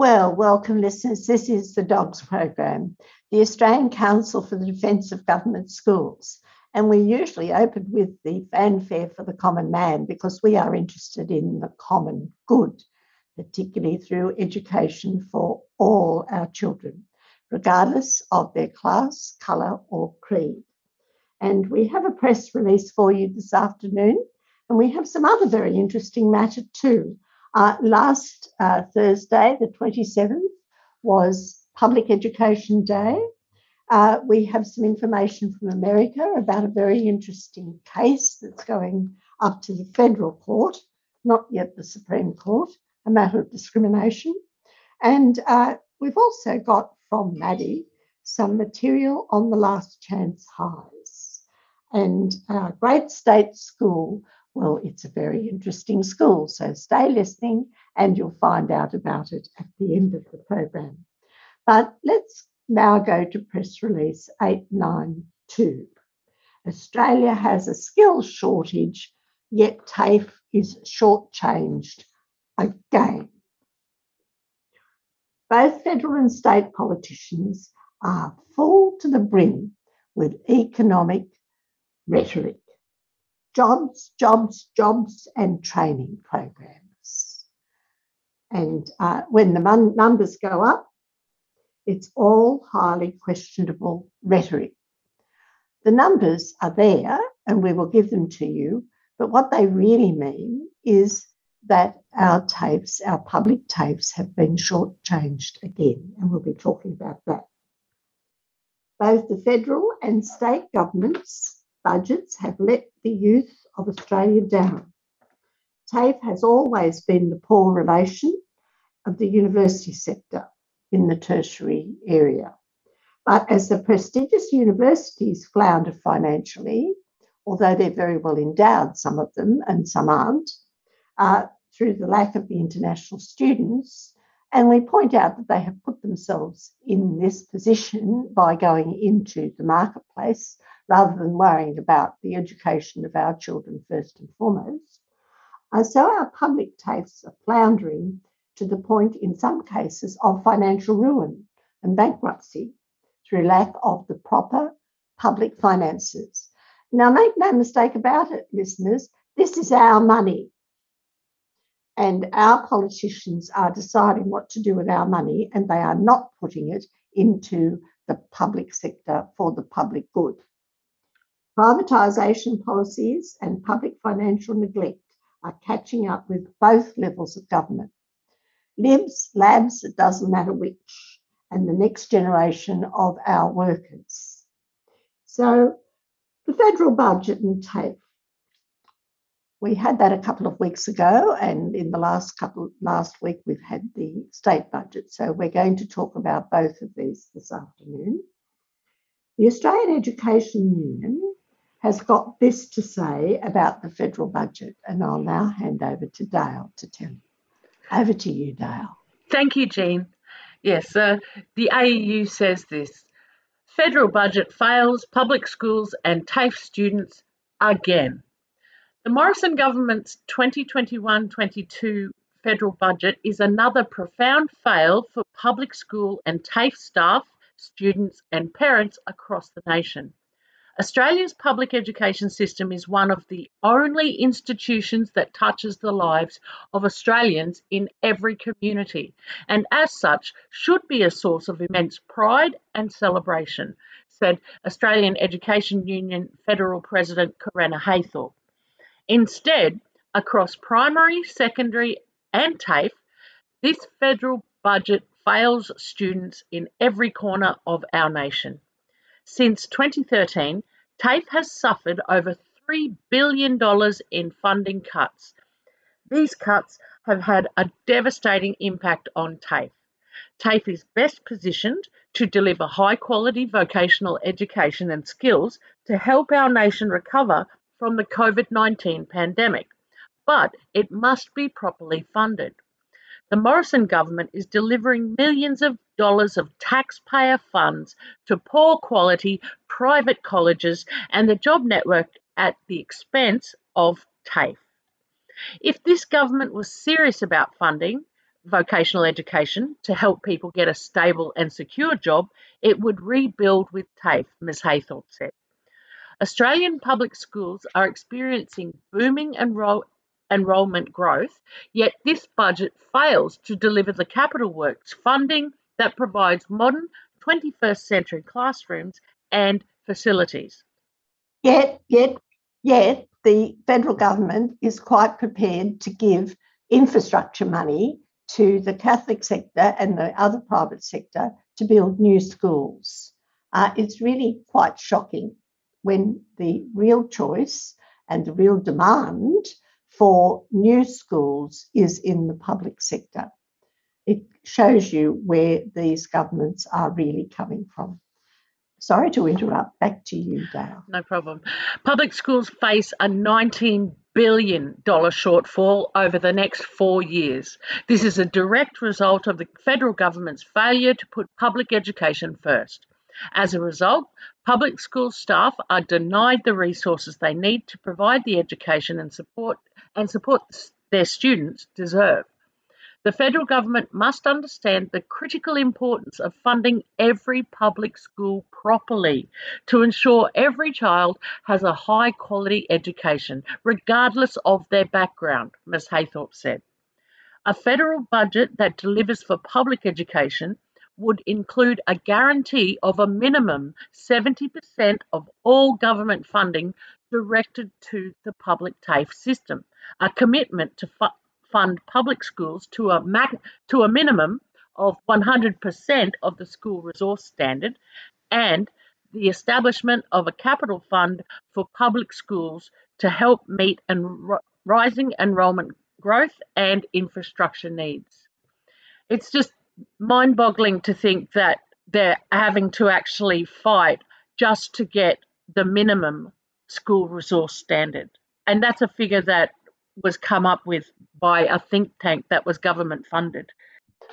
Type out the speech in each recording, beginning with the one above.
Well, welcome, listeners. This is the DOGS program, the Australian Council for the Defence of Government Schools. And we usually open with the fanfare for the common man because we are interested in the common good, particularly through education for all our children, regardless of their class, colour, or creed. And we have a press release for you this afternoon, and we have some other very interesting matter too. Uh, last uh, Thursday, the 27th, was Public Education Day. Uh, we have some information from America about a very interesting case that's going up to the federal court, not yet the Supreme Court, a matter of discrimination. And uh, we've also got from Maddie some material on the last chance highs. And our great state school well, it's a very interesting school, so stay listening and you'll find out about it at the end of the program. But let's now go to press release 892. Australia has a skills shortage, yet TAFE is shortchanged again. Both federal and state politicians are full to the brim with economic rhetoric jobs, jobs, jobs, and training programs. And uh, when the mon- numbers go up, it's all highly questionable rhetoric. The numbers are there, and we will give them to you, but what they really mean is that our TAFEs, our public TAFEs, have been shortchanged again, and we'll be talking about that. Both the federal and state governments budgets have let the youth of Australia down. TAFE has always been the poor relation of the university sector in the tertiary area. But as the prestigious universities flounder financially, although they're very well endowed, some of them, and some aren't, uh, through the lack of the international students, and we point out that they have put themselves in this position by going into the marketplace rather than worrying about the education of our children first and foremost. Uh, so our public TAFEs are floundering to the point, in some cases, of financial ruin and bankruptcy through lack of the proper public finances. Now, make no mistake about it, listeners, this is our money. And our politicians are deciding what to do with our money, and they are not putting it into the public sector for the public good. Privatisation policies and public financial neglect are catching up with both levels of government. Libs, labs, it doesn't matter which, and the next generation of our workers. So the federal budget and TAFE. We had that a couple of weeks ago, and in the last couple last week we've had the state budget. So we're going to talk about both of these this afternoon. The Australian Education Union has got this to say about the federal budget, and I'll now hand over to Dale to tell you. Over to you, Dale. Thank you, Jean. Yes, uh, the AEU says this federal budget fails public schools and TAFE students again. The Morrison government's 2021 22 federal budget is another profound fail for public school and TAFE staff, students, and parents across the nation. Australia's public education system is one of the only institutions that touches the lives of Australians in every community, and as such, should be a source of immense pride and celebration, said Australian Education Union Federal President Corinna Haythorpe. Instead, across primary, secondary, and TAFE, this federal budget fails students in every corner of our nation. Since 2013, TAFE has suffered over $3 billion in funding cuts. These cuts have had a devastating impact on TAFE. TAFE is best positioned to deliver high quality vocational education and skills to help our nation recover from the COVID 19 pandemic, but it must be properly funded. The Morrison government is delivering millions of dollars of taxpayer funds to poor quality private colleges and the job network at the expense of TAFE. If this government was serious about funding, vocational education to help people get a stable and secure job, it would rebuild with TAFE, Ms Haythorpe said. Australian public schools are experiencing booming enroll- enrolment growth, yet this budget fails to deliver the capital works funding that provides modern 21st century classrooms and facilities. Yet, yet, yet, the federal government is quite prepared to give infrastructure money to the Catholic sector and the other private sector to build new schools. Uh, it's really quite shocking when the real choice and the real demand for new schools is in the public sector. It shows you where these governments are really coming from. Sorry to interrupt. Back to you, Dale. No problem. Public schools face a $19 billion shortfall over the next four years. This is a direct result of the federal government's failure to put public education first. As a result, public school staff are denied the resources they need to provide the education and support and support their students deserve. The federal government must understand the critical importance of funding every public school properly to ensure every child has a high quality education, regardless of their background, Ms. Haythorpe said. A federal budget that delivers for public education would include a guarantee of a minimum 70% of all government funding directed to the public TAFE system, a commitment to fu- fund public schools to a, to a minimum of 100% of the school resource standard and the establishment of a capital fund for public schools to help meet rising enrolment growth and infrastructure needs. It's just mind boggling to think that they're having to actually fight just to get the minimum school resource standard. And that's a figure that was come up with by a think tank that was government funded.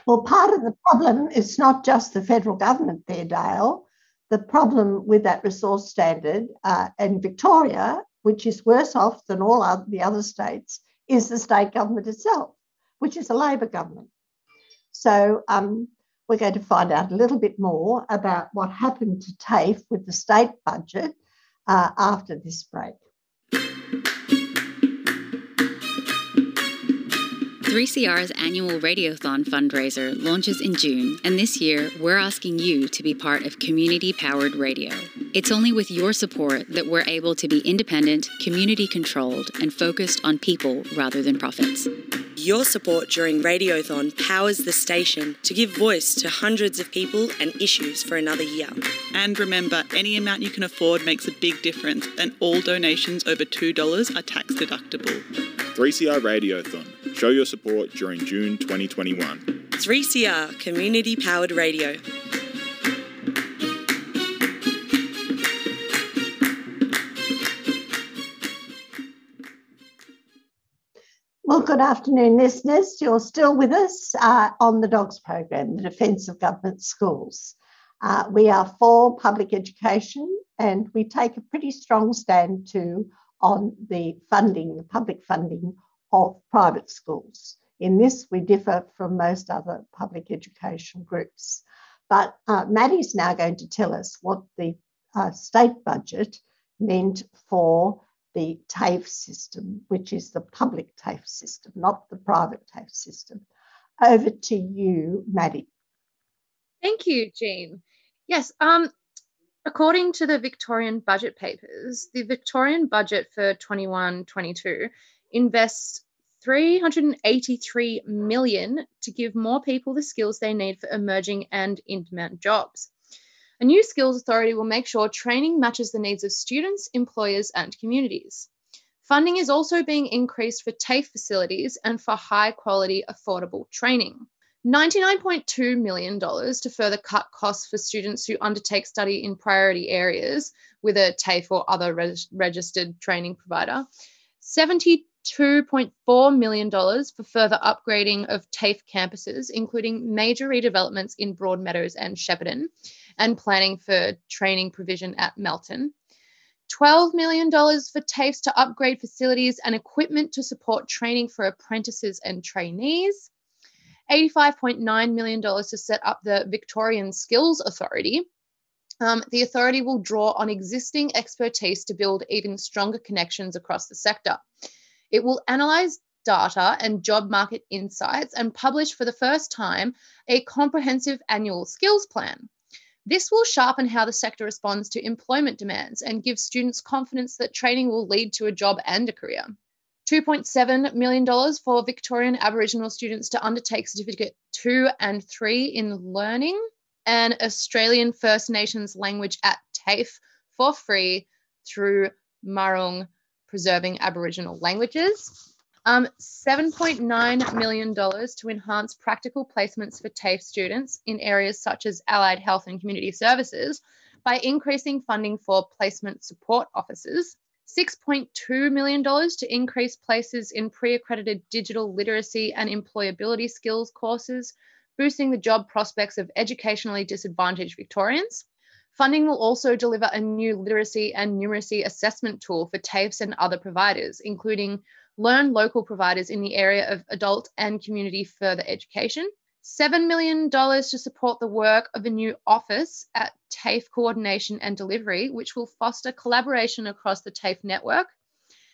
Well, part of the problem is not just the federal government there, Dale. The problem with that resource standard uh, in Victoria, which is worse off than all other, the other states, is the state government itself, which is a Labor government. So um, we're going to find out a little bit more about what happened to TAFE with the state budget uh, after this break. 3CR's annual Radiothon fundraiser launches in June, and this year we're asking you to be part of community powered radio. It's only with your support that we're able to be independent, community controlled, and focused on people rather than profits. Your support during Radiothon powers the station to give voice to hundreds of people and issues for another year. And remember, any amount you can afford makes a big difference, and all donations over $2 are tax deductible. 3CR Radiothon. Show your support during June 2021. 3CR Community Powered Radio. Well, good afternoon, listeners. You're still with us uh, on the DOGS program, the Defence of Government Schools. Uh, we are for public education and we take a pretty strong stand too on the funding, the public funding of private schools. In this, we differ from most other public education groups. But uh, Maddie's now going to tell us what the uh, state budget meant for the TAFE system, which is the public TAFE system, not the private TAFE system. Over to you, Maddie. Thank you, Jean. Yes, um, according to the Victorian budget papers, the Victorian budget for 21 22 invests 383 million to give more people the skills they need for emerging and in-demand jobs. A new skills authority will make sure training matches the needs of students, employers, and communities. Funding is also being increased for TAFE facilities and for high quality, affordable training. $99.2 million to further cut costs for students who undertake study in priority areas with a TAFE or other reg- registered training provider. $72.4 million for further upgrading of TAFE campuses, including major redevelopments in Broadmeadows and Shepparton, and planning for training provision at Melton. $12 million for TAFEs to upgrade facilities and equipment to support training for apprentices and trainees $85.9 million to set up the Victorian Skills Authority. Um, the authority will draw on existing expertise to build even stronger connections across the sector. It will analyse data and job market insights and publish for the first time a comprehensive annual skills plan. This will sharpen how the sector responds to employment demands and give students confidence that training will lead to a job and a career. $2.7 million for Victorian Aboriginal students to undertake Certificate 2 and 3 in Learning and Australian First Nations language at TAFE for free through Marung Preserving Aboriginal Languages. Um, $7.9 million to enhance practical placements for TAFE students in areas such as allied health and community services by increasing funding for placement support officers. $6.2 million to increase places in pre accredited digital literacy and employability skills courses, boosting the job prospects of educationally disadvantaged Victorians. Funding will also deliver a new literacy and numeracy assessment tool for TAFEs and other providers, including learn local providers in the area of adult and community further education. $7 million to support the work of a new office at TAFE Coordination and Delivery, which will foster collaboration across the TAFE network.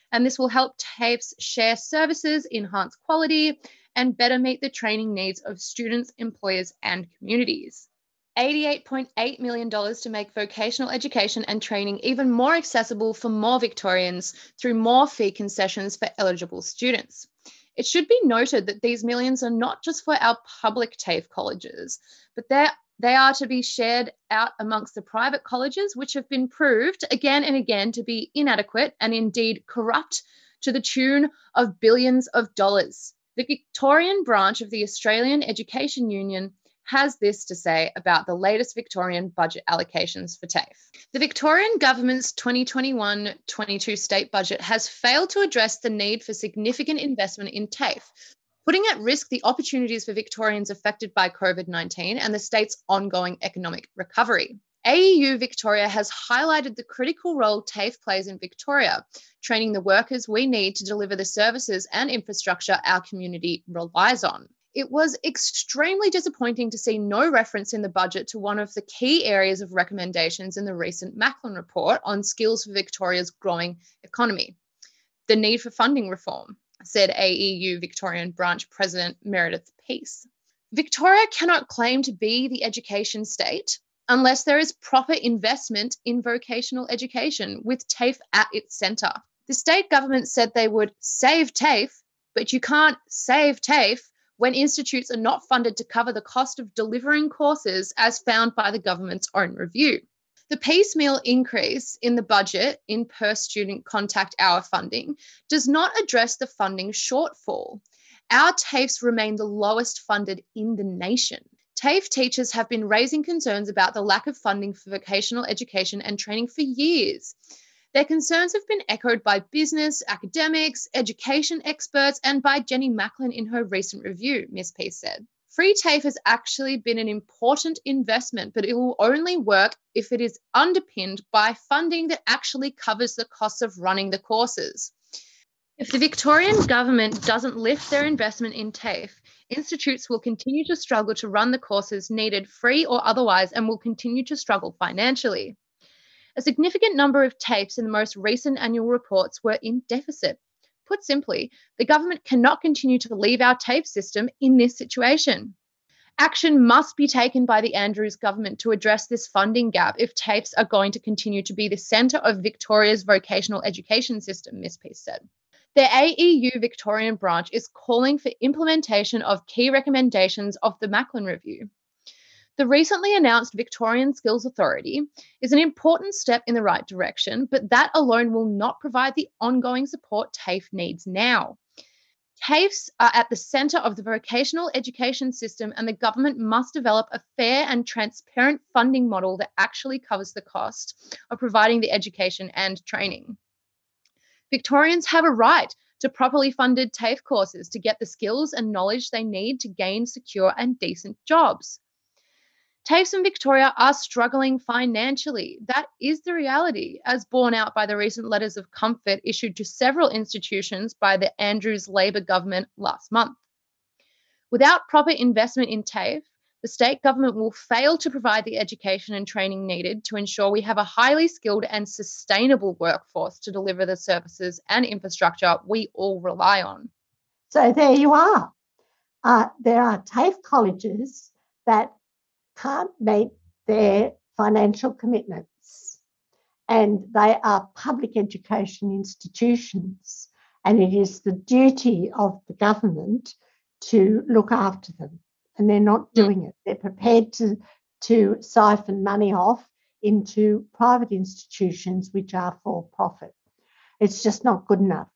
And this will help TAFEs share services, enhance quality, and better meet the training needs of students, employers, and communities. $88.8 million to make vocational education and training even more accessible for more Victorians through more fee concessions for eligible students. It should be noted that these millions are not just for our public TAFE colleges, but they're they are to be shared out amongst the private colleges, which have been proved again and again to be inadequate and indeed corrupt to the tune of billions of dollars. The Victorian branch of the Australian Education Union has this to say about the latest Victorian budget allocations for TAFE. The Victorian government's 2021 22 state budget has failed to address the need for significant investment in TAFE, putting at risk the opportunities for Victorians affected by COVID 19 and the state's ongoing economic recovery. AEU Victoria has highlighted the critical role TAFE plays in Victoria, training the workers we need to deliver the services and infrastructure our community relies on it was extremely disappointing to see no reference in the budget to one of the key areas of recommendations in the recent Macklin report on skills for Victoria's growing economy the need for funding reform, said AEU Victorian branch president Meredith Peace. Victoria cannot claim to be the education state unless there is proper investment in vocational education with TAFE at its centre. The state government said they would save TAFE, but you can't save TAFE when institutes are not funded to cover the cost of delivering courses as found by the government's own review. The piecemeal increase in the budget in per student contact hour funding does not address the funding shortfall. Our TAFEs remain the lowest funded in the nation. TAFE teachers have been raising concerns about the lack of funding for vocational education and training for years. Their concerns have been echoed by business, academics, education experts, and by Jenny Macklin in her recent review, Ms. Peace said. Free TAFE has actually been an important investment, but it will only work if it is underpinned by funding that actually covers the costs of running the courses. If the Victorian government doesn't lift their investment in TAFE, institutes will continue to struggle to run the courses needed free or otherwise and will continue to struggle financially. A significant number of TAFEs in the most recent annual reports were in deficit. Put simply, the government cannot continue to leave our TAFE system in this situation. Action must be taken by the Andrews government to address this funding gap if TAFEs are going to continue to be the centre of Victoria's vocational education system, Ms. Peace said. The AEU Victorian branch is calling for implementation of key recommendations of the Macklin Review. The recently announced Victorian Skills Authority is an important step in the right direction, but that alone will not provide the ongoing support TAFE needs now. TAFEs are at the centre of the vocational education system, and the government must develop a fair and transparent funding model that actually covers the cost of providing the education and training. Victorians have a right to properly funded TAFE courses to get the skills and knowledge they need to gain secure and decent jobs. TAFEs in Victoria are struggling financially. That is the reality, as borne out by the recent letters of comfort issued to several institutions by the Andrews Labor government last month. Without proper investment in TAFE, the state government will fail to provide the education and training needed to ensure we have a highly skilled and sustainable workforce to deliver the services and infrastructure we all rely on. So there you are. Uh, there are TAFE colleges that can't meet their financial commitments, and they are public education institutions, and it is the duty of the government to look after them and they're not doing it. They're prepared to, to siphon money off into private institutions which are for profit. It's just not good enough,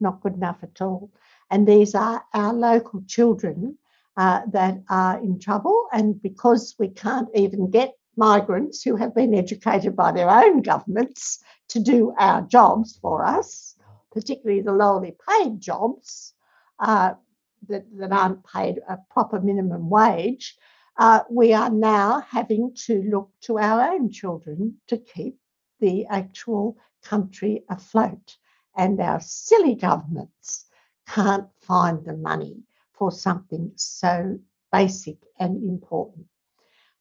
not good enough at all. And these are our local children uh, that are in trouble. And because we can't even get migrants who have been educated by their own governments to do our jobs for us, particularly the lowly paid jobs, uh, that, that aren't paid a proper minimum wage, uh, we are now having to look to our own children to keep the actual country afloat. And our silly governments can't find the money for something so basic and important.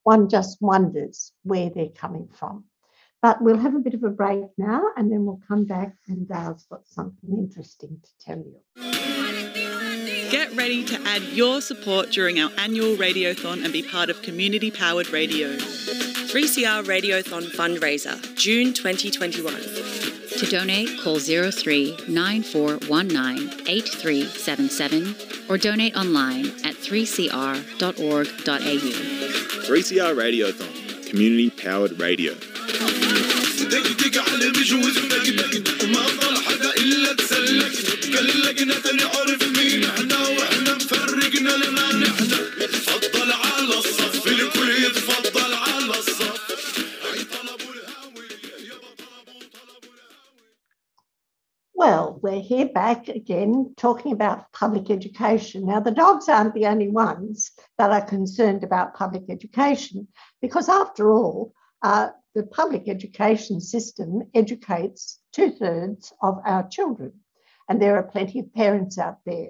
One just wonders where they're coming from. But we'll have a bit of a break now and then we'll come back and Dale's got something interesting to tell you. Get ready to add your support during our annual Radiothon and be part of community powered radio. 3CR Radiothon fundraiser, June 2021. To donate, call 03 9419 8377 or donate online at 3cr.org.au. 3CR Radiothon, community powered radio. We're here back again talking about public education. Now, the dogs aren't the only ones that are concerned about public education because, after all, uh, the public education system educates two thirds of our children. And there are plenty of parents out there,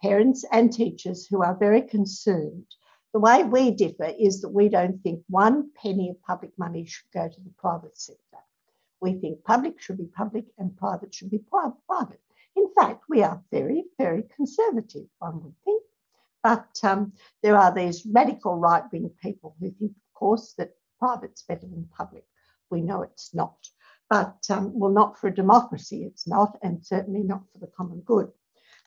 parents and teachers who are very concerned. The way we differ is that we don't think one penny of public money should go to the private sector. We think public should be public and private should be private. In fact, we are very, very conservative, one would think. But um, there are these radical right wing people who think, of course, that private's better than public. We know it's not. But, um, well, not for a democracy, it's not, and certainly not for the common good.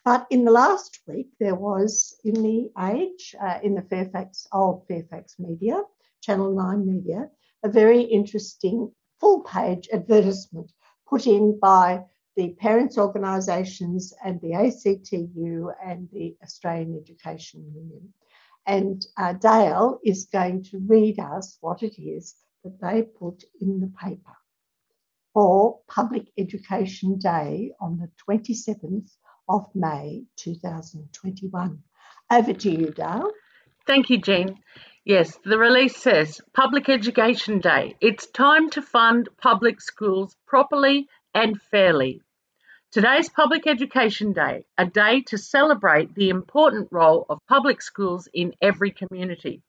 But in the last week, there was in the Age, uh, in the Fairfax, old Fairfax media, Channel 9 media, a very interesting full page advertisement put in by the parents' organisations and the ACTU and the Australian Education Union. And uh, Dale is going to read us what it is that they put in the paper for Public Education Day on the 27th of May 2021. Over to you, Dale. Thank you, Jean. Yes, the release says Public Education Day. It's time to fund public schools properly and fairly. Today's Public Education Day, a day to celebrate the important role of public schools in every community.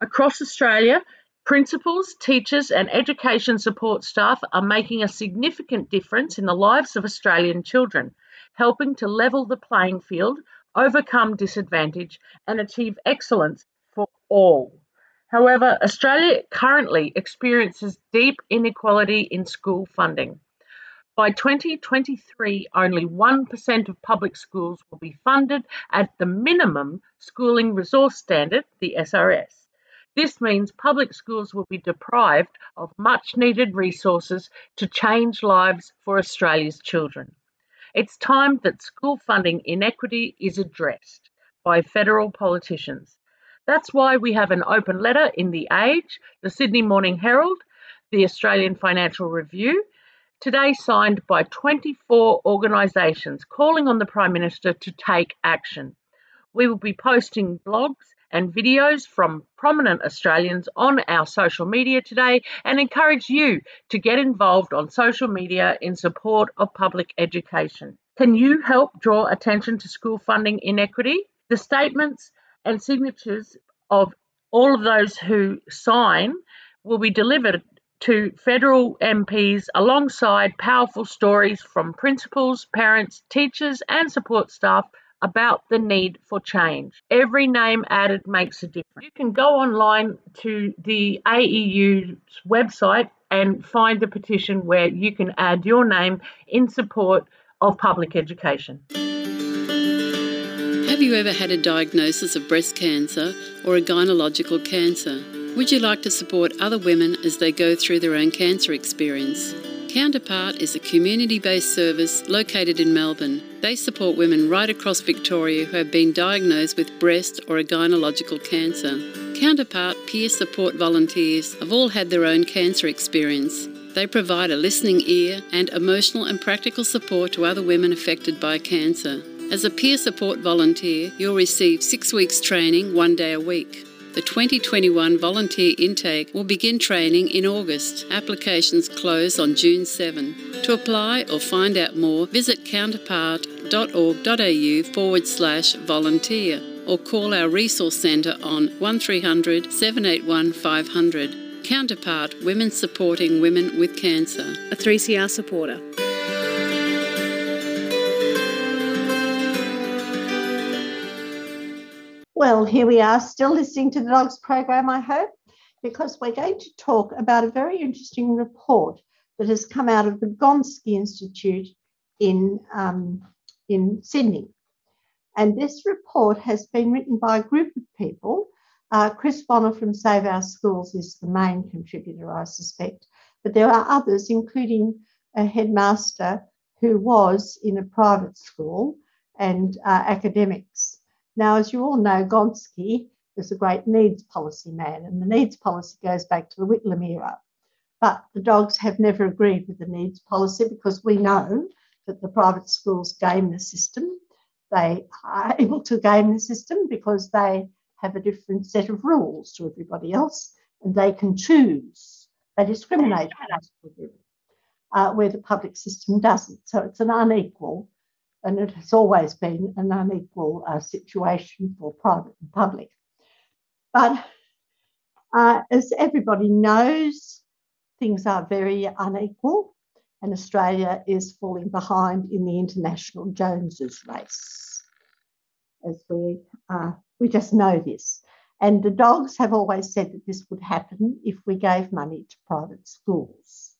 Across Australia, principals, teachers, and education support staff are making a significant difference in the lives of Australian children, helping to level the playing field, overcome disadvantage, and achieve excellence all. However, Australia currently experiences deep inequality in school funding. By 2023, only 1% of public schools will be funded at the minimum schooling resource standard, the SRS. This means public schools will be deprived of much needed resources to change lives for Australia's children. It's time that school funding inequity is addressed by federal politicians. That's why we have an open letter in The Age, the Sydney Morning Herald, the Australian Financial Review, today signed by 24 organisations calling on the Prime Minister to take action. We will be posting blogs and videos from prominent Australians on our social media today and encourage you to get involved on social media in support of public education. Can you help draw attention to school funding inequity? The statements and signatures of all of those who sign will be delivered to federal MPs alongside powerful stories from principals, parents, teachers, and support staff about the need for change. Every name added makes a difference. You can go online to the AEU's website and find the petition where you can add your name in support of public education. Have you ever had a diagnosis of breast cancer or a gynecological cancer? Would you like to support other women as they go through their own cancer experience? Counterpart is a community based service located in Melbourne. They support women right across Victoria who have been diagnosed with breast or a gynecological cancer. Counterpart peer support volunteers have all had their own cancer experience. They provide a listening ear and emotional and practical support to other women affected by cancer. As a peer support volunteer, you'll receive six weeks training one day a week. The 2021 volunteer intake will begin training in August. Applications close on June 7. To apply or find out more, visit counterpart.org.au forward slash volunteer or call our resource centre on 1300 781 500. Counterpart Women Supporting Women with Cancer. A 3CR supporter. Well, here we are, still listening to the Dogs program, I hope, because we're going to talk about a very interesting report that has come out of the Gonski Institute in, um, in Sydney. And this report has been written by a group of people. Uh, Chris Bonnor from Save Our Schools is the main contributor, I suspect, but there are others, including a headmaster who was in a private school and uh, academics now, as you all know, Gonski is a great needs policy man, and the needs policy goes back to the Whitlam era. But the dogs have never agreed with the needs policy because we know that the private schools game the system. They are able to game the system because they have a different set of rules to everybody else and they can choose. They discriminate uh, where the public system doesn't. So it's an unequal and it has always been an unequal uh, situation for private and public. But uh, as everybody knows, things are very unequal, and Australia is falling behind in the international Joneses race. As we uh, we just know this, and the dogs have always said that this would happen if we gave money to private schools.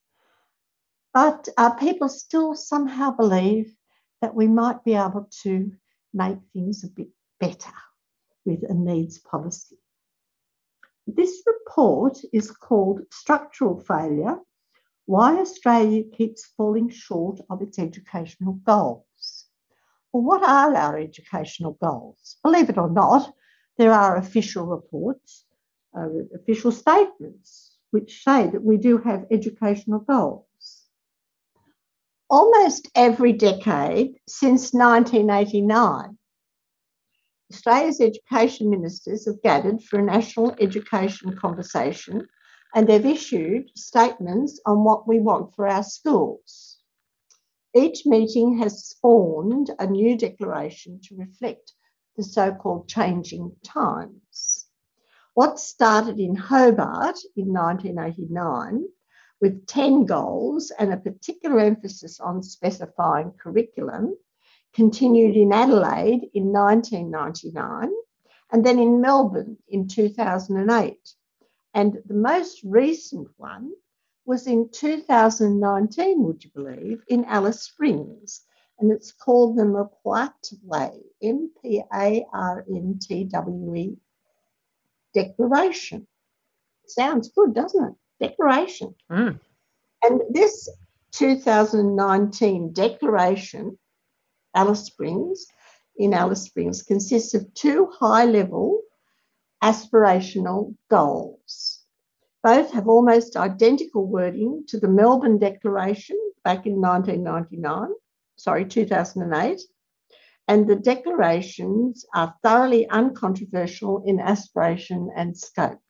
But uh, people still somehow believe that we might be able to make things a bit better with a needs policy. This report is called Structural Failure Why Australia Keeps Falling Short of Its Educational Goals. Well, what are our educational goals? Believe it or not, there are official reports, uh, official statements which say that we do have educational goals almost every decade since 1989. Australia's education ministers have gathered for a national education conversation and they've issued statements on what we want for our schools. Each meeting has spawned a new declaration to reflect the so called changing times. What started in Hobart in 1989 with 10 goals and a particular emphasis on specifying curriculum, continued in Adelaide in 1999 and then in Melbourne in 2008. And the most recent one was in 2019, would you believe, in Alice Springs. And it's called the M P A R N T W E Declaration. Sounds good, doesn't it? Declaration. Mm. And this 2019 declaration, Alice Springs, in Alice Springs, consists of two high level aspirational goals. Both have almost identical wording to the Melbourne Declaration back in 1999, sorry, 2008. And the declarations are thoroughly uncontroversial in aspiration and scope.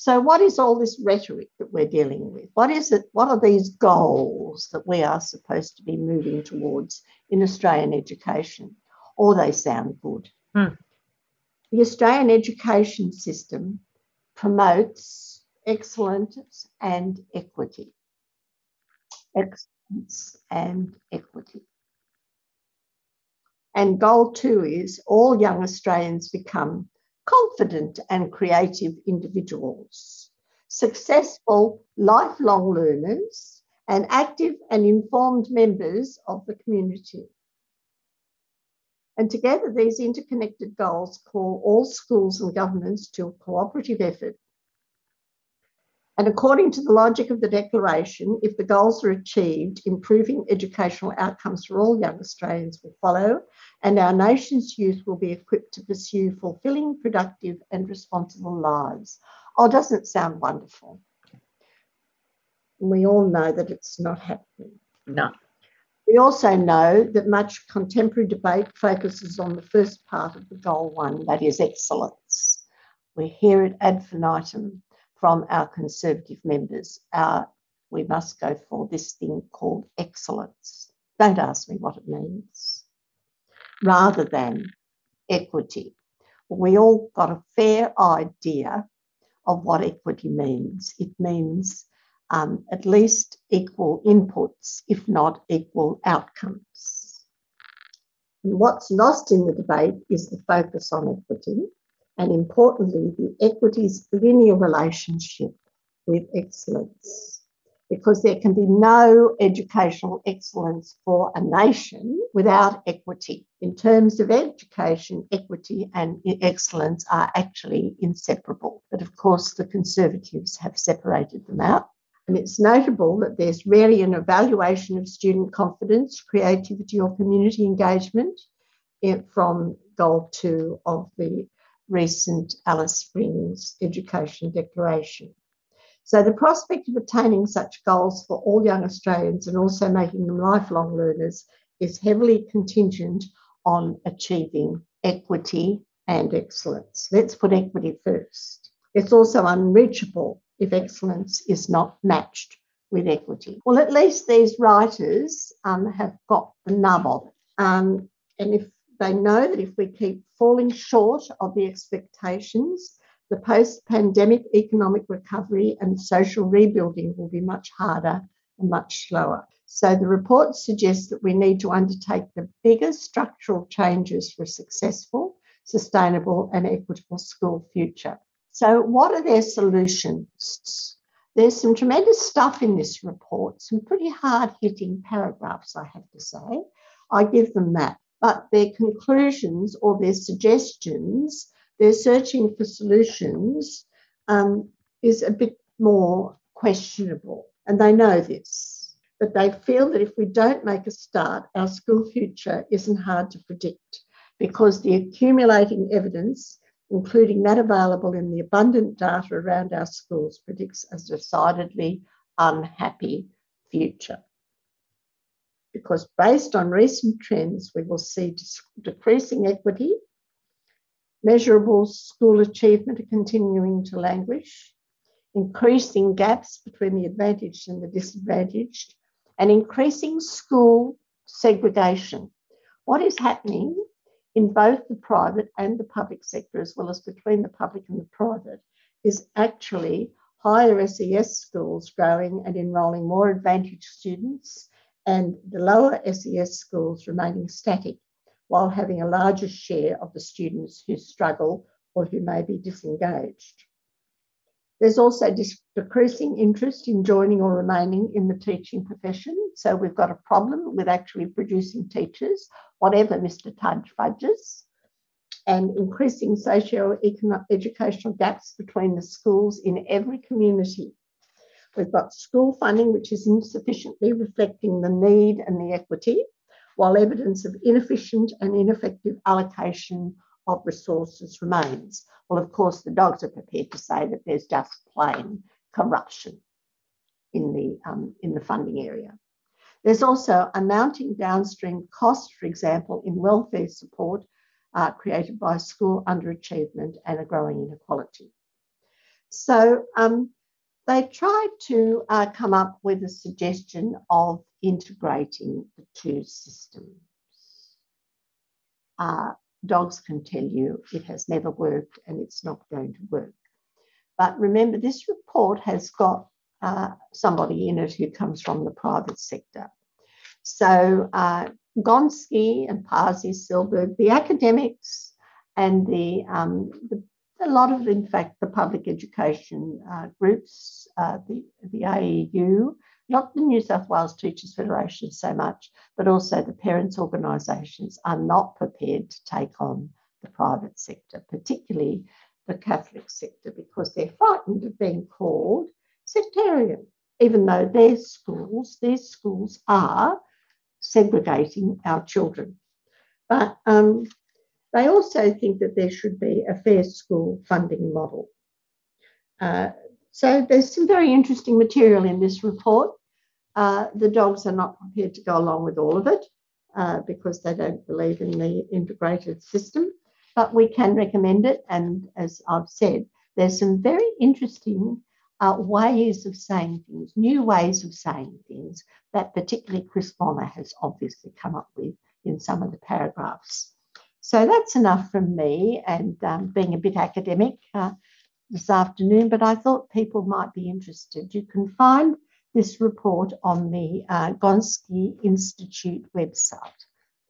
So, what is all this rhetoric that we're dealing with? What is it? What are these goals that we are supposed to be moving towards in Australian education? Or they sound good. Hmm. The Australian education system promotes excellence and equity. Excellence and equity. And goal two is all young Australians become confident and creative individuals, successful lifelong learners, and active and informed members of the community. And together, these interconnected goals call all schools and governments to a cooperative effort. And according to the logic of the Declaration, if the goals are achieved, improving educational outcomes for all young Australians will follow, and our nation's youth will be equipped to pursue fulfilling, productive, and responsible lives. Oh, doesn't it sound wonderful? We all know that it's not happening. No. We also know that much contemporary debate focuses on the first part of the goal one, that is excellence. We hear it ad infinitum from our Conservative members. Our, we must go for this thing called excellence. Don't ask me what it means. Rather than equity. We all got a fair idea of what equity means. It means um, at least equal inputs, if not equal outcomes. And what's lost in the debate is the focus on equity, and importantly, the equity's linear relationship with excellence. Because there can be no educational excellence for a nation without equity. In terms of education, equity and excellence are actually inseparable. But of course, the Conservatives have separated them out. And it's notable that there's rarely an evaluation of student confidence, creativity, or community engagement eh, from goal two of the recent Alice Springs Education Declaration. So, the prospect of attaining such goals for all young Australians and also making them lifelong learners is heavily contingent on achieving equity and excellence. Let's put equity first. It's also unreachable if excellence is not matched with equity. Well, at least these writers um, have got the nub of it. Um, and if they know that if we keep falling short of the expectations, the post pandemic economic recovery and social rebuilding will be much harder and much slower. So the report suggests that we need to undertake the biggest structural changes for a successful, sustainable, and equitable school future. So, what are their solutions? There's some tremendous stuff in this report, some pretty hard hitting paragraphs, I have to say. I give them that. But their conclusions or their suggestions, their searching for solutions, um, is a bit more questionable. And they know this. But they feel that if we don't make a start, our school future isn't hard to predict because the accumulating evidence including that available in the abundant data around our schools, predicts a decidedly unhappy future. Because based on recent trends, we will see decreasing equity, measurable school achievement continuing to languish, increasing gaps between the advantaged and the disadvantaged, and increasing school segregation. What is happening in both the private and the public sector, as well as between the public and the private, is actually higher SES schools growing and enrolling more advantaged students, and the lower SES schools remaining static while having a larger share of the students who struggle or who may be disengaged. There's also decreasing interest in joining or remaining in the teaching profession. So we've got a problem with actually producing teachers, whatever Mr. Tudge fudges, and increasing socio-educational gaps between the schools in every community. We've got school funding, which is insufficiently reflecting the need and the equity, while evidence of inefficient and ineffective allocation of resources remains. Well, of course, the dogs are prepared to say that there's just plain corruption in the, um, in the funding area. There's also a mounting downstream cost, for example, in welfare support uh, created by school underachievement and a growing inequality. So um, they tried to uh, come up with a suggestion of integrating the two systems. Uh, dogs can tell you it has never worked and it's not going to work. But remember, this report has got uh, somebody in it who comes from the private sector. So uh, Gonski and Pasi, Sahlberg, the academics and the, um, the, a lot of, in fact, the public education uh, groups, uh, the, the AEU, not the New South Wales Teachers Federation so much, but also the parents' organisations are not prepared to take on the private sector, particularly the Catholic sector, because they're frightened of being called sectarian, even though their schools, their schools are segregating our children. But um, they also think that there should be a fair school funding model. Uh, so there's some very interesting material in this report. Uh, the dogs are not prepared to go along with all of it uh, because they don't believe in the integrated system, but we can recommend it. And as I've said, there's some very interesting uh, ways of saying things, new ways of saying things that particularly Chris Bonnor has obviously come up with in some of the paragraphs. So that's enough from me and um, being a bit academic uh, this afternoon, but I thought people might be interested. You can find this report on the uh, Gonski Institute website,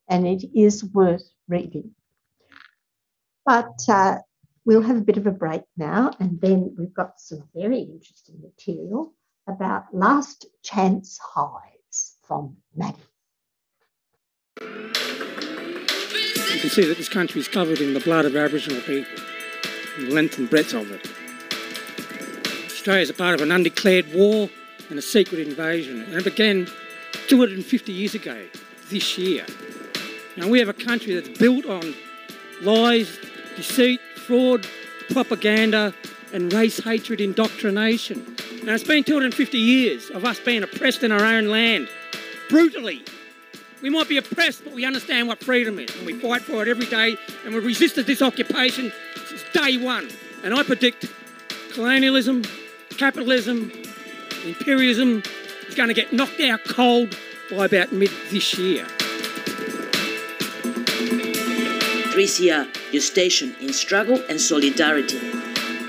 and it is worth reading. But uh, we'll have a bit of a break now, and then we've got some very interesting material about last chance highs from Maddie. You can see that this country is covered in the blood of Aboriginal people, the length and breadth of it. Australia is a part of an undeclared war and a secret invasion, and it began 250 years ago this year. Now, we have a country that's built on lies, deceit, fraud, propaganda, and race hatred indoctrination. Now, it's been 250 years of us being oppressed in our own land, brutally. We might be oppressed, but we understand what freedom is, and we fight for it every day, and we've resisted this occupation since day one. And I predict colonialism, capitalism, imperialism is going to get knocked out cold by about mid this year. 3CR, your station in struggle and solidarity.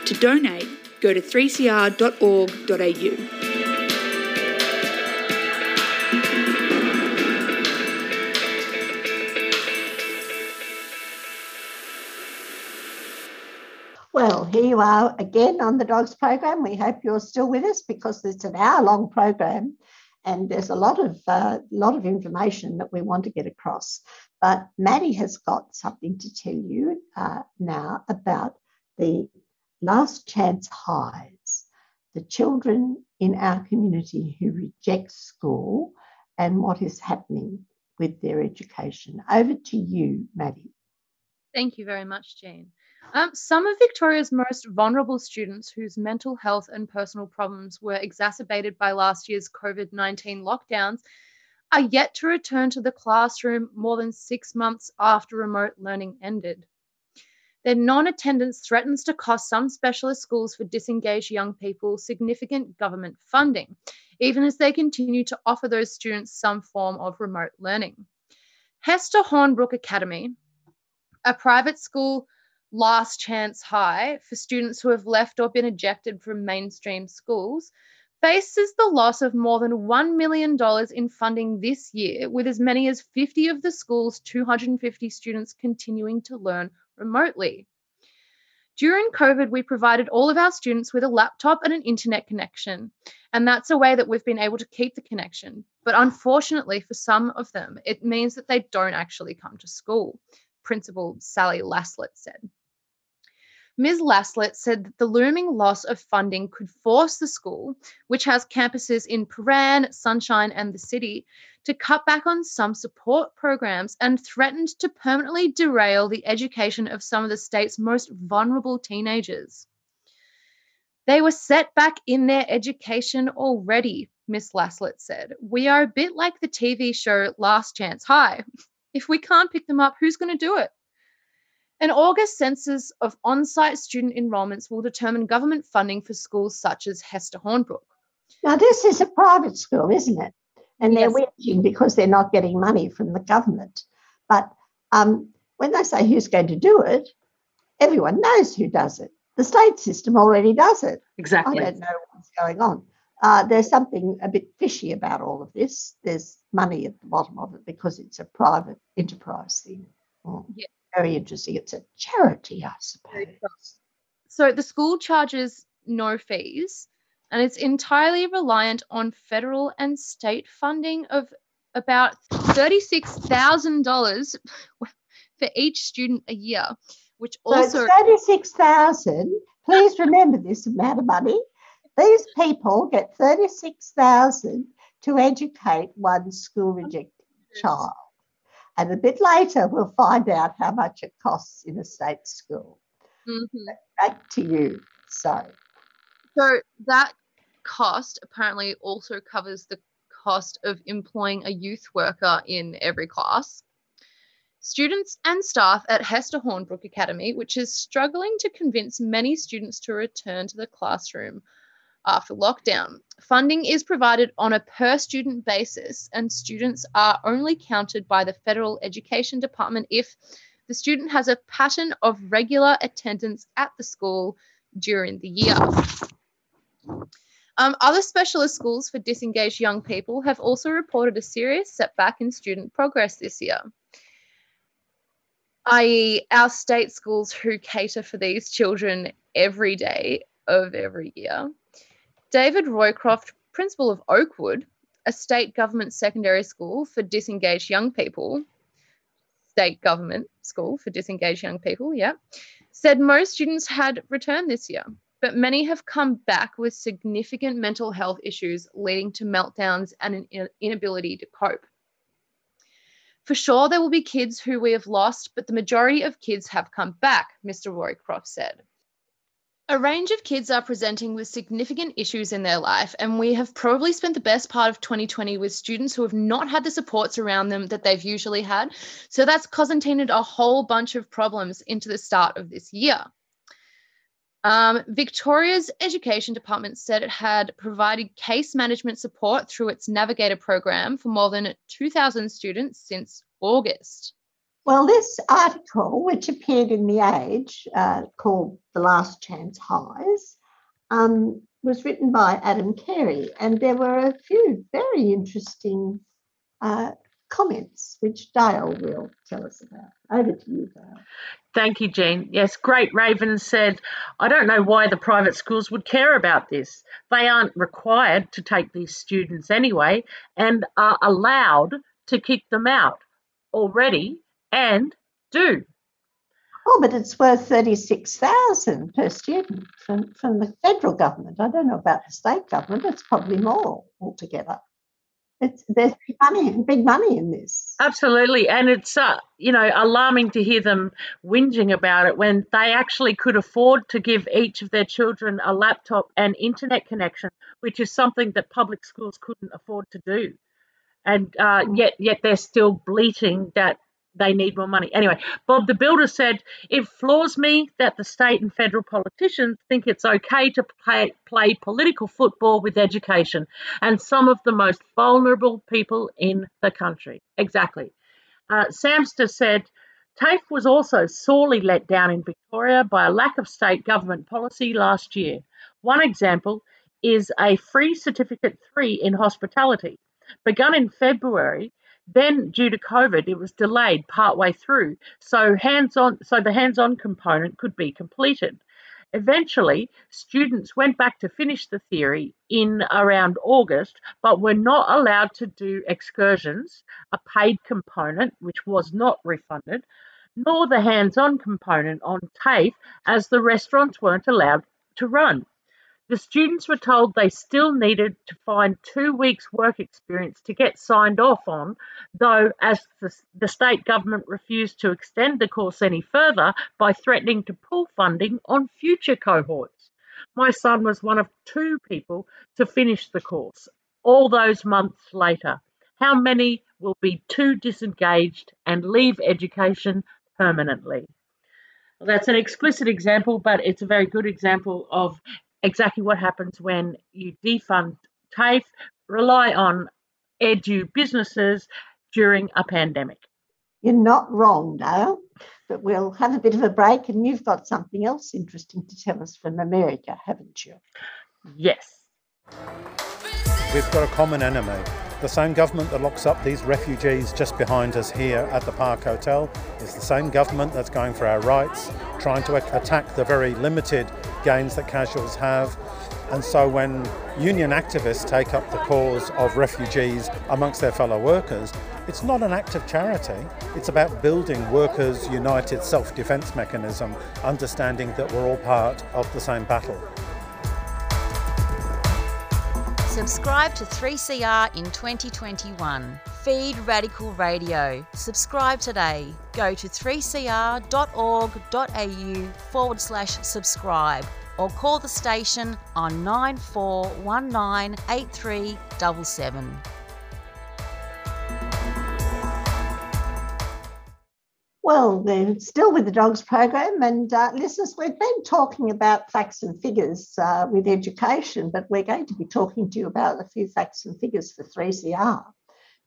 To donate, go to 3cr.org.au. here you are again on the Dogs program. We hope you're still with us because it's an hour-long program, and there's a lot of uh, lot of information that we want to get across. But Maddie has got something to tell you uh, now about the last chance highs, the children in our community who reject school and what is happening with their education. Over to you, Maddie. Thank you very much, Jane. Um, some of Victoria's most vulnerable students whose mental health and personal problems were exacerbated by last year's COVID 19 lockdowns are yet to return to the classroom more than six months after remote learning ended. Their non attendance threatens to cost some specialist schools for disengaged young people significant government funding, even as they continue to offer those students some form of remote learning. Hester Hornbrook Academy, a private school last chance high for students who have left or been ejected from mainstream schools, faces the loss of more than $1 million in funding this year, with as many as 50 of the school's 250 students continuing to learn remotely. During COVID, we provided all of our students with a laptop and an internet connection, and that's a way that we've been able to keep the connection. But unfortunately, for some of them, it means that they don't actually come to school, Principal Sally Laslett said. Ms. Laslett said that the looming loss of funding could force the school, which has campuses in Prahran, Sunshine, and the city, to cut back on some support programs and threatened to permanently derail the education of some of the state's most vulnerable teenagers. They were set back in their education already, Miss Laslett said. We are a bit like the TV show Last Chance High. If we can't pick them up, who's going to do it? An August census of on site student enrolments will determine government funding for schools such as Hester Hornbrook. Now, this is a private school, isn't it? And they're yes. whinging because they're not getting money from the government. But um, when they say who's going to do it, everyone knows who does it. The state system already does it. Exactly. I don't know what's going on. Uh, there's something a bit fishy about all of this. There's money at the bottom of it because it's a private enterprise thing. Oh, Yeah. Very interesting. It's a charity, I suppose. So the school charges no fees and it's entirely reliant on federal and state funding of about $36,000 for each student a year, which also it's 36,000. Please remember this amount of money. These people get 36,000 to educate one school rejected child. And a bit later, we'll find out how much it costs in a state school. Mhm. Back to you. Sorry. So that cost apparently also covers the cost of employing a youth worker in every class. Students and staff at Hester Hornbrook Academy, which is struggling to convince many students to return to the classroom after lockdown. Funding is provided on a per student basis, and students are only counted by the Federal Education Department if the student has a pattern of regular attendance at the school during the year. Um, other specialist schools for disengaged young people have also reported a serious setback in student progress this year, i.e., our state schools who cater for these children every day of every year. David Roycroft, principal of Oakwood, a state government secondary school for disengaged young people, state government school for disengaged young people, yeah, said most students had returned this year, but many have come back with significant mental health issues leading to meltdowns and an inability to cope. For sure, there will be kids who we have lost, but the majority of kids have come back, Mr. Roycroft said. A range of kids are presenting with significant issues in their life, and we have probably spent the best part of 2020 with students who have not had the supports around them that they've usually had. So that's concertinaed a whole bunch of problems into the start of this year. Um, Victoria's Education Department said it had provided case management support through its Navigator program for more than 2,000 students since August. Well, this article, which appeared in The Age, uh, called The Last Chance Highs, um, was written by Adam Carey, and there were a few very interesting uh, comments, which Dale will tell us about. Over to you, Dale. Thank you, Jean. Yes, Great Raven said, I don't know why the private schools would care about this. They aren't required to take these students anyway and are allowed to kick them out already and do. Oh, but it's worth 36,000 per student from, from the federal government. I don't know about the state government. It's probably more altogether. It's, there's big money, big money in this. Absolutely. And it's, uh, you know, alarming to hear them whinging about it when they actually could afford to give each of their children a laptop and internet connection, which is something that public schools couldn't afford to do. And uh, yet, yet they're still bleating that they need more money. Anyway, Bob the Builder said, It floors me that the state and federal politicians think it's okay to play, play political football with education and some of the most vulnerable people in the country. Exactly. Uh, Samster said, TAFE was also sorely let down in Victoria by a lack of state government policy last year. One example is a free certificate three in hospitality. Begun in February, then, due to COVID, it was delayed partway through, so hands-on, so the hands-on component could be completed. Eventually, students went back to finish the theory in around August, but were not allowed to do excursions, a paid component which was not refunded, nor the hands-on component on TAFE, as the restaurants weren't allowed to run. The students were told they still needed to find two weeks' work experience to get signed off on, though, as the, the, state government refused to extend the course any further by threatening to pull funding on future cohorts. My son was one of two people to finish the course, all those months later. How many will be too disengaged and leave education permanently? Well, that's an explicit example, but it's a very good example of exactly what happens when you defund TAFE, rely on edu businesses during a pandemic. You're not wrong, Dale. but we'll have a bit of a break, and you've got something else interesting to tell us from America, haven't you? Yes. We've got a common enemy. The same government that locks up these refugees just behind us here at the Park Hotel is the same government that's going for our rights, trying to attack the very limited gains that casuals have. And so when union activists take up the cause of refugees amongst their fellow workers, it's not an act of charity. It's about building workers' united self defence mechanism, understanding that we're all part of the same battle. Subscribe to 3CR in 2021. Feed Radical Radio. Subscribe today. Go to 3cr.org.au forward slash subscribe or call the station on 94198377. Well, we're still with the dogs program, and uh, listeners, we've been talking about facts and figures uh, with education, but we're going to be talking to you about a few facts and figures for 3CR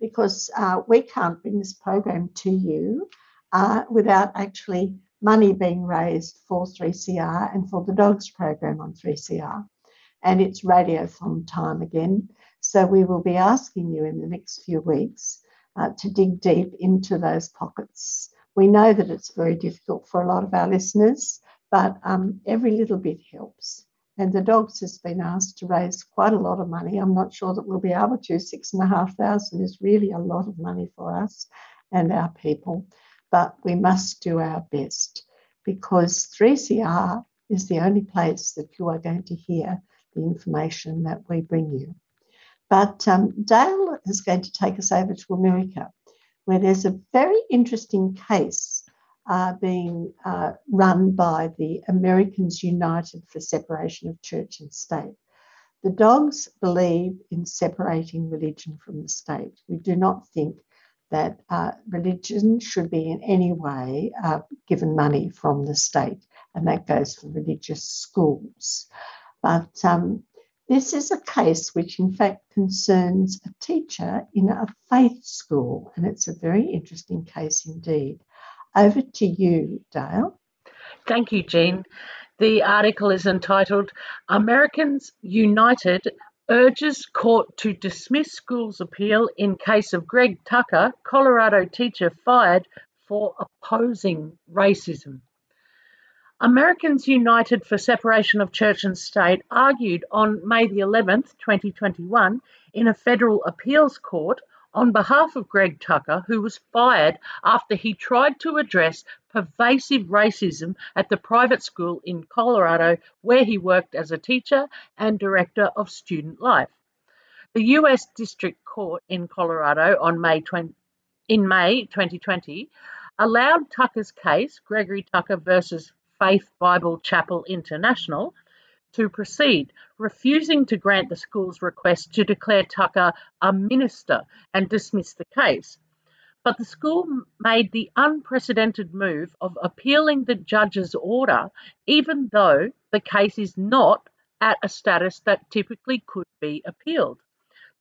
because uh, we can't bring this program to you uh, without actually money being raised for 3CR and for the dogs program on 3CR. And it's radiothon time again. So we will be asking you in the next few weeks uh, to dig deep into those pockets we know that it's very difficult for a lot of our listeners, but um, every little bit helps. And the dogs has been asked to raise quite a lot of money. I'm not sure that we'll be able to. Six and a half thousand is really a lot of money for us and our people, but we must do our best because 3CR is the only place that you are going to hear the information that we bring you. But um, Dale is going to take us over to America where there's a very interesting case uh, being uh, run by the Americans United for Separation of Church and State. The dogs believe in separating religion from the state. We do not think that uh, religion should be in any way uh, given money from the state, and that goes for religious schools. But um, this is a case which, in fact, concerns a teacher in a faith school, and it's a very interesting case indeed. Over to you, Dale. Thank you, Jean. The article is entitled Americans United urges court to dismiss school's appeal in case of Greg Tucker, Colorado teacher fired for opposing racism. Americans United for Separation of Church and State argued on May the 11th, 2021, in a federal appeals court on behalf of Greg Tucker, who was fired after he tried to address pervasive racism at the private school in Colorado where he worked as a teacher and director of student life. The US District Court in Colorado on May 20, in May 2020 allowed Tucker's case, Gregory Tucker versus Faith Bible Chapel International to proceed, refusing to grant the school's request to declare Tucker a minister and dismiss the case. But the school made the unprecedented move of appealing the judge's order, even though the case is not at a status that typically could be appealed.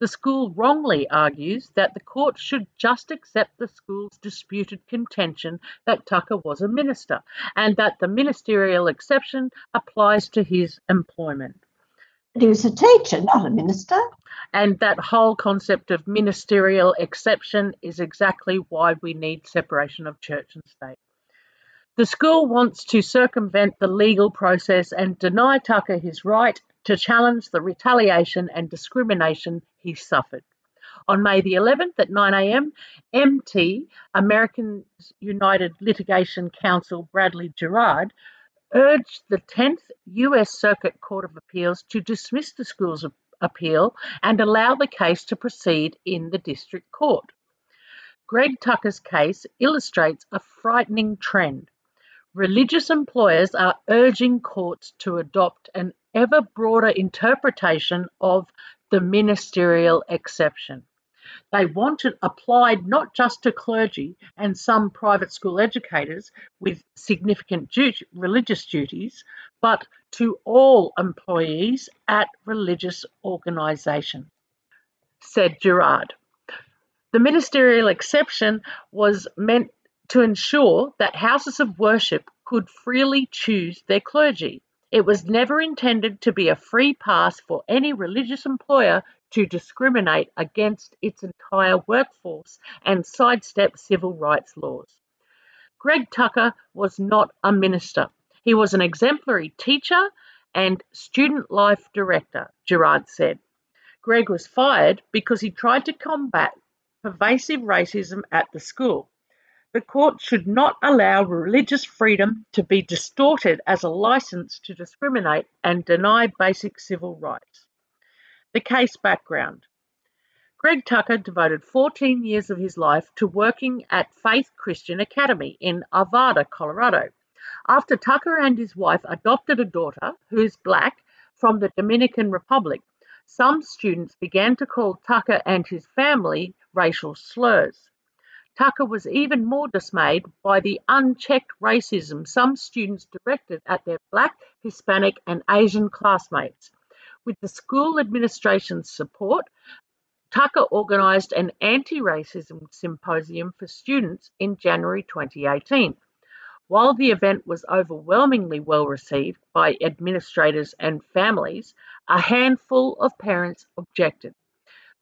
The school wrongly argues that the court should just accept the school's disputed contention that Tucker was a minister and that the ministerial exception applies to his employment. He was a teacher, not a minister. And that whole concept of ministerial exception is exactly why we need separation of church and state. The school wants to circumvent the legal process and deny Tucker his right to challenge the retaliation and discrimination he suffered. On May the 11th at 9am, MT, Americans United Litigation Counsel Bradley Girard, urged the 10th US Circuit Court of Appeals to dismiss the school's appeal and allow the case to proceed in the district court. Greg Tucker's case illustrates a frightening trend. Religious employers are urging courts to adopt an ever broader interpretation of the ministerial exception. They want it applied not just to clergy and some private school educators with significant duty, religious duties, but to all employees at religious organisations, said Girard. The ministerial exception was meant to ensure that houses of worship could freely choose their clergy. It was never intended to be a free pass for any religious employer to discriminate against its entire workforce and sidestep civil rights laws. Greg Tucker was not a minister. He was an exemplary teacher and student life director, Girard said. Greg was fired because he tried to combat pervasive racism at the school. The court should not allow religious freedom to be distorted as a license to discriminate and deny basic civil rights. The case background Greg Tucker devoted 14 years of his life to working at Faith Christian Academy in Arvada, Colorado. After Tucker and his wife adopted a daughter who is black from the Dominican Republic, some students began to call Tucker and his family racial slurs. Tucker was even more dismayed by the unchecked racism some students directed at their black, Hispanic, and Asian classmates. With the school administration's support, Tucker organised an anti racism symposium for students in January 2018. While the event was overwhelmingly well received by administrators and families, a handful of parents objected.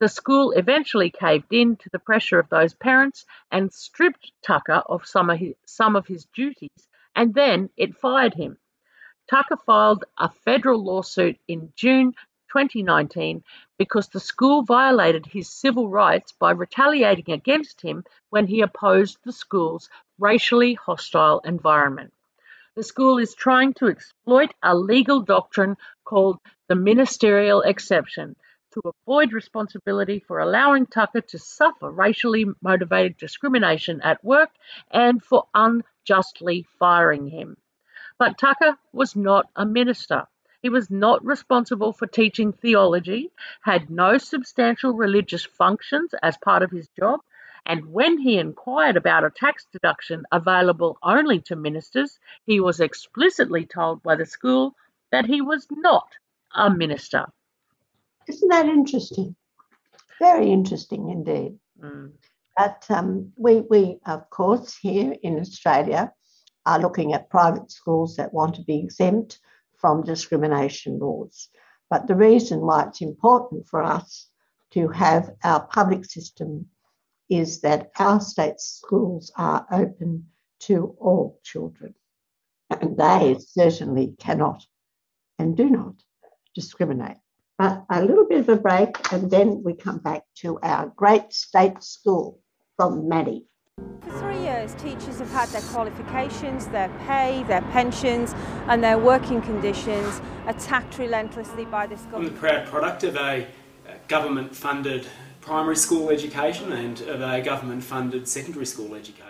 The school eventually caved in to the pressure of those parents and stripped Tucker of some of his, some of his duties, and then it fired him. Tucker filed a federal lawsuit in June 2019 because the school violated his civil rights by retaliating against him when he opposed the school's racially hostile environment. The school is trying to exploit a legal doctrine called the ministerial exception to avoid responsibility for allowing Tucker to suffer racially motivated discrimination at work and for unjustly firing him. But Tucker was not a minister. He was not responsible for teaching theology, had no substantial religious functions as part of his job, and when he inquired about a tax deduction available only to ministers, he was explicitly told by the school that he was not a minister. Isn't that interesting? Very interesting indeed. Mm. But um, we, we, of course, here in Australia are looking at private schools that want to be exempt from discrimination laws. But the reason why it's important for us to have our public system is that our state schools are open to all children. And they certainly cannot and do not discriminate. But a little bit of a break, and then we come back to our great state school from Maddie. For three years, teachers have had their qualifications, their pay, their pensions, and their working conditions attacked relentlessly by this government. I'm the proud product of a government funded primary school education and of a government funded secondary school education.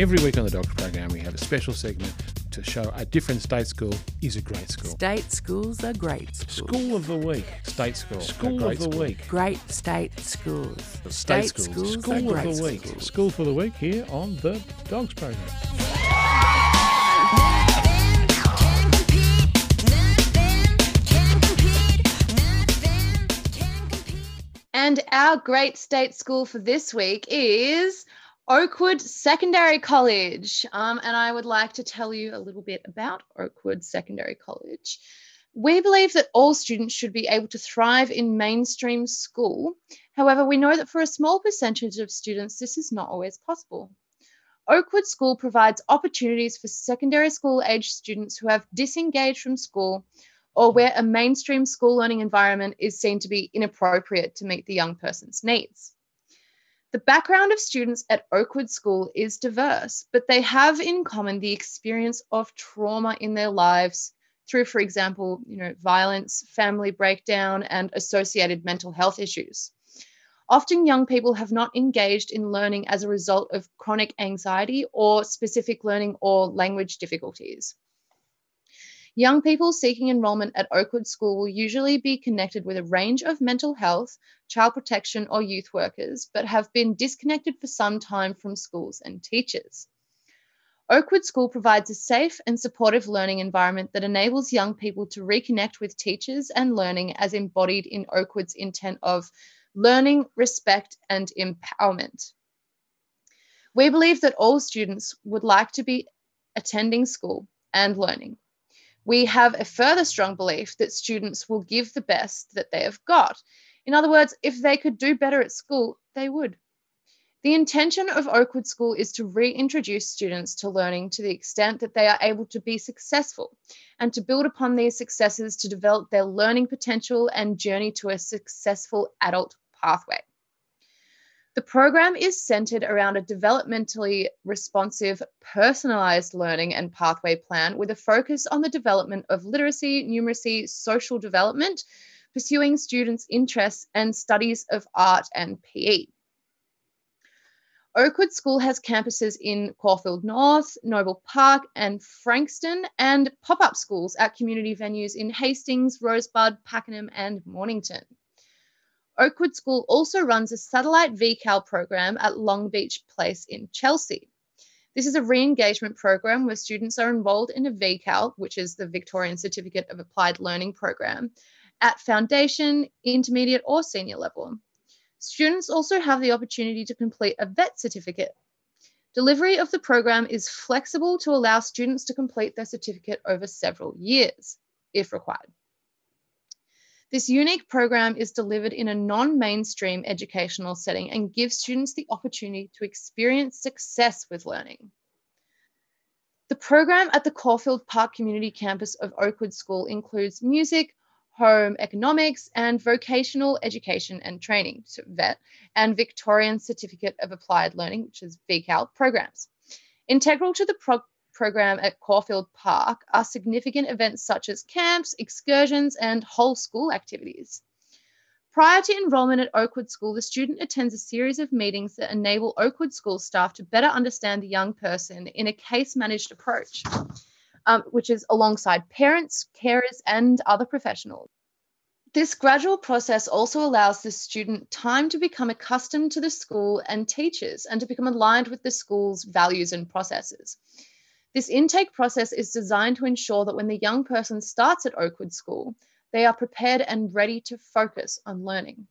Every week on the Dogs program, we have a special segment to show a different state school is a great school. State schools are great schools. School of the week. State school. School of the school. week. Great state schools. State, schools. schools School of the week. schools. School for the week here on the Dogs program. And our great state school for this week is Oakwood Secondary College. Um, and I would like to tell you a little bit about Oakwood Secondary College. We believe that all students should be able to thrive in mainstream school. However, we know that for a small percentage of students, this is not always possible. Oakwood School provides opportunities for secondary school age students who have disengaged from school or where a mainstream school learning environment is seen to be inappropriate to meet the young person's needs. The background of students at Oakwood School is diverse, but they have in common the experience of trauma in their lives through, for example, you know, violence, family breakdown, and associated mental health issues. Often, young people have not engaged in learning as a result of chronic anxiety or specific learning or language difficulties. Young people seeking enrolment at Oakwood School will usually be connected with a range of mental health, child protection, or youth workers, but have been disconnected for some time from schools and teachers. Oakwood School provides a safe and supportive learning environment that enables young people to reconnect with teachers and learning as embodied in Oakwood's intent of learning, respect, and empowerment. We believe that all students would like to be attending school and learning. We have a further strong belief that students will give the best that they have got. In other words, if they could do better at school, they would. The intention of Oakwood School is to reintroduce students to learning to the extent that they are able to be successful and to build upon these successes to develop their learning potential and journey to a successful adult pathway. The program is centered around a developmentally responsive, personalized learning and pathway plan with a focus on the development of literacy, numeracy, social development, pursuing students' interests and studies of art and PE. Oakwood School has campuses in Caulfield North, Noble Park, and Frankston, and pop up schools at community venues in Hastings, Rosebud, Pakenham, and Mornington. Oakwood School also runs a satellite VCAL program at Long Beach Place in Chelsea. This is a re engagement program where students are enrolled in a VCAL, which is the Victorian Certificate of Applied Learning program, at foundation, intermediate, or senior level. Students also have the opportunity to complete a VET certificate. Delivery of the program is flexible to allow students to complete their certificate over several years, if required. This unique program is delivered in a non mainstream educational setting and gives students the opportunity to experience success with learning. The program at the Caulfield Park Community Campus of Oakwood School includes music, home economics, and vocational education and training, so VET, and Victorian Certificate of Applied Learning, which is VCAL programs. Integral to the pro- program at Caulfield Park are significant events such as camps, excursions, and whole school activities. Prior to enrolment at Oakwood School, the student attends a series of meetings that enable Oakwood School staff to better understand the young person in a case managed approach um, which is alongside parents, carers, and other professionals. This gradual process also allows the student time to become accustomed to the school and teachers and to become aligned with the school's values and processes. This intake process is designed to ensure that when the young person starts at Oakwood School, they are prepared and ready to focus on learning.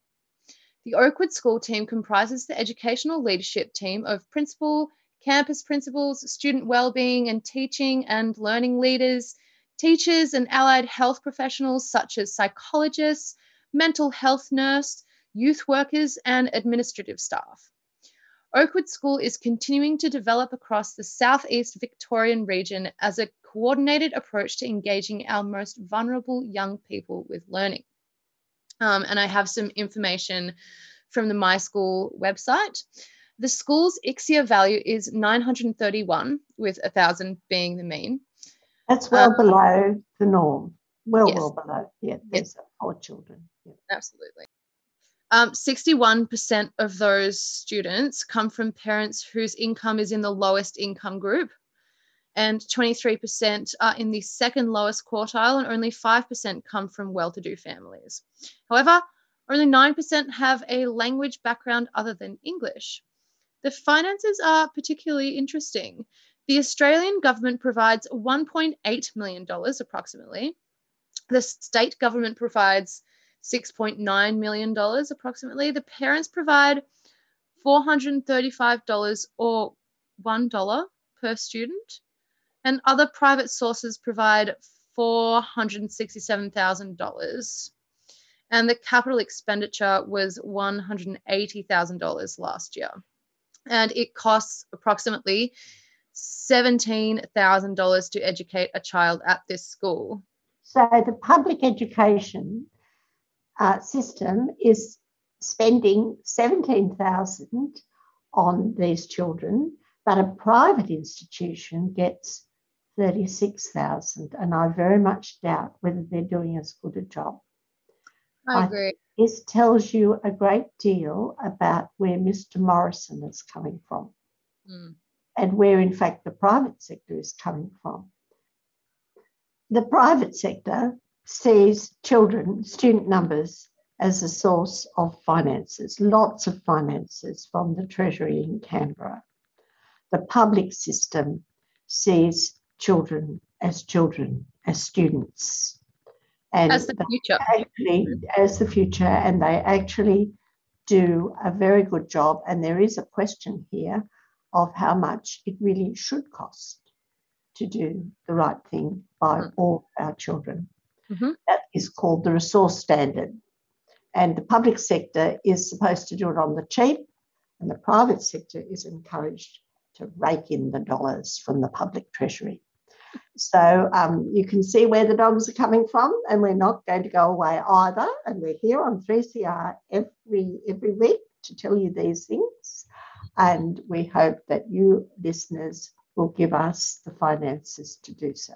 The Oakwood School team comprises the educational leadership team of principal, campus principals, student well-being and teaching and learning leaders, teachers and allied health professionals such as psychologists, mental health nurse, youth workers, and administrative staff. Oakwood School is continuing to develop across the southeast Victorian region as a coordinated approach to engaging our most vulnerable young people with learning. Um, and I have some information from the My School website. The school's ICSEA value is 931, with 1,000 being the mean. That's well um, below the norm. Well, yes. well below. Yeah, there's yes. four children. Yeah. Absolutely. Um, 61% of those students come from parents whose income is in the lowest income group, and 23% are in the second lowest quartile, and only 5% come from well to do families. However, only 9% have a language background other than English. The finances are particularly interesting. The Australian government provides $1.8 million approximately. The state government provides $6.9 million approximately. The parents provide $435 or $1 per student. And other private sources provide $467,000. And the capital expenditure was $180,000 last year and it costs approximately $17,000 to educate a child at this school. So the public education uh, system is spending 17,000 on these children, but a private institution gets 36,000, and I very much doubt whether they're doing as good a job. I agree. This tells you a great deal about where Mr. Morrison is coming from Mm. and where, in fact, the private sector is coming from. The private sector sees children, student numbers, as a source of finances, lots of finances from the Treasury in Canberra. The public system sees children as children, as students. And As the future. Actually, as the future, and they actually do a very good job. And there is a question here of how much it really should cost to do the right thing by hmm. all our children. Mhm. That is called the resource standard. And the public sector is supposed to do it on the cheap, and the private sector is encouraged to rake in the dollars from the public treasury. So um, you can see where the dogs are coming from, and we're not going to go away either. And we're here on 3CR every every week to tell you these things. And we hope that you listeners will give us the finances to do so.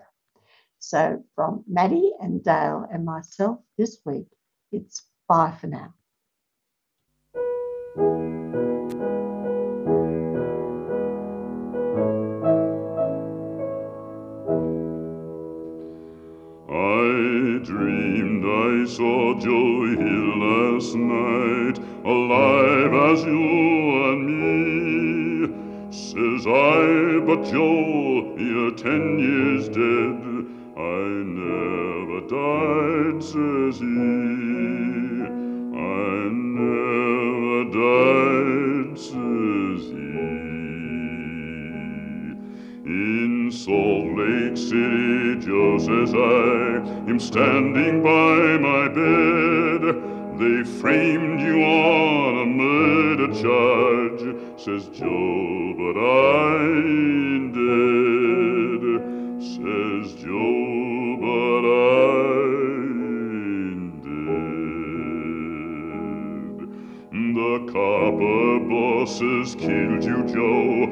So from Maddie and Dale and myself this week, it's bye for now. I dreamed I saw Joe here last night, alive as you and me. Says I, but Joe, you're ten years dead. I never died, says he. I never died, says he. In Salt Lake City, just as I am standing by my bed, they framed you on a murder charge, says Joe, but I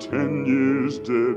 ten years dead.